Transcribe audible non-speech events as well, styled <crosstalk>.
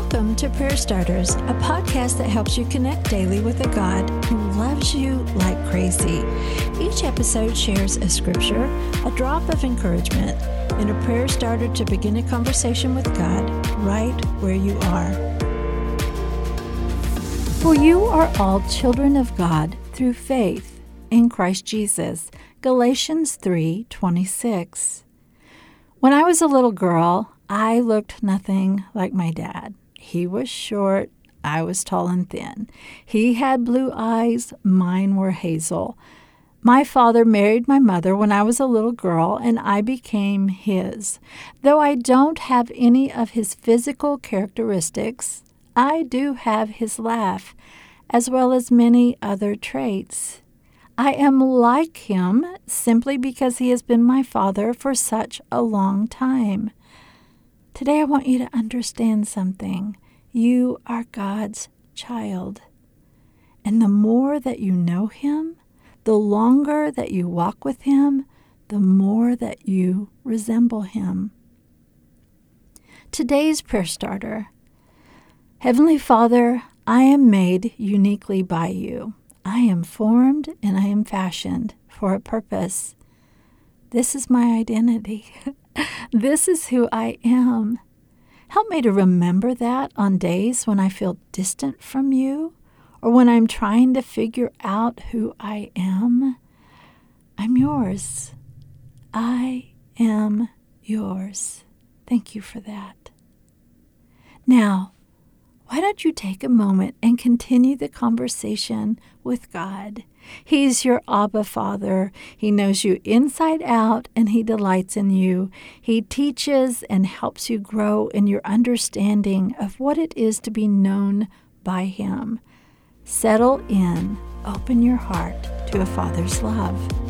Welcome to Prayer Starters, a podcast that helps you connect daily with a God who loves you like crazy. Each episode shares a scripture, a drop of encouragement, and a prayer starter to begin a conversation with God right where you are. For you are all children of God through faith in Christ Jesus. Galatians 3:26. When I was a little girl, I looked nothing like my dad. He was short, I was tall and thin. He had blue eyes, mine were hazel. My father married my mother when I was a little girl, and I became his. Though I don't have any of his physical characteristics, I do have his laugh, as well as many other traits. I am like him simply because he has been my father for such a long time. Today, I want you to understand something. You are God's child. And the more that you know Him, the longer that you walk with Him, the more that you resemble Him. Today's prayer starter Heavenly Father, I am made uniquely by you. I am formed and I am fashioned for a purpose. This is my identity. <laughs> this is who I am. Help me to remember that on days when I feel distant from you or when I'm trying to figure out who I am. I'm yours. I am yours. Thank you for that. Now, why don't you take a moment and continue the conversation with God? He's your Abba Father. He knows you inside out and He delights in you. He teaches and helps you grow in your understanding of what it is to be known by Him. Settle in, open your heart to a Father's love.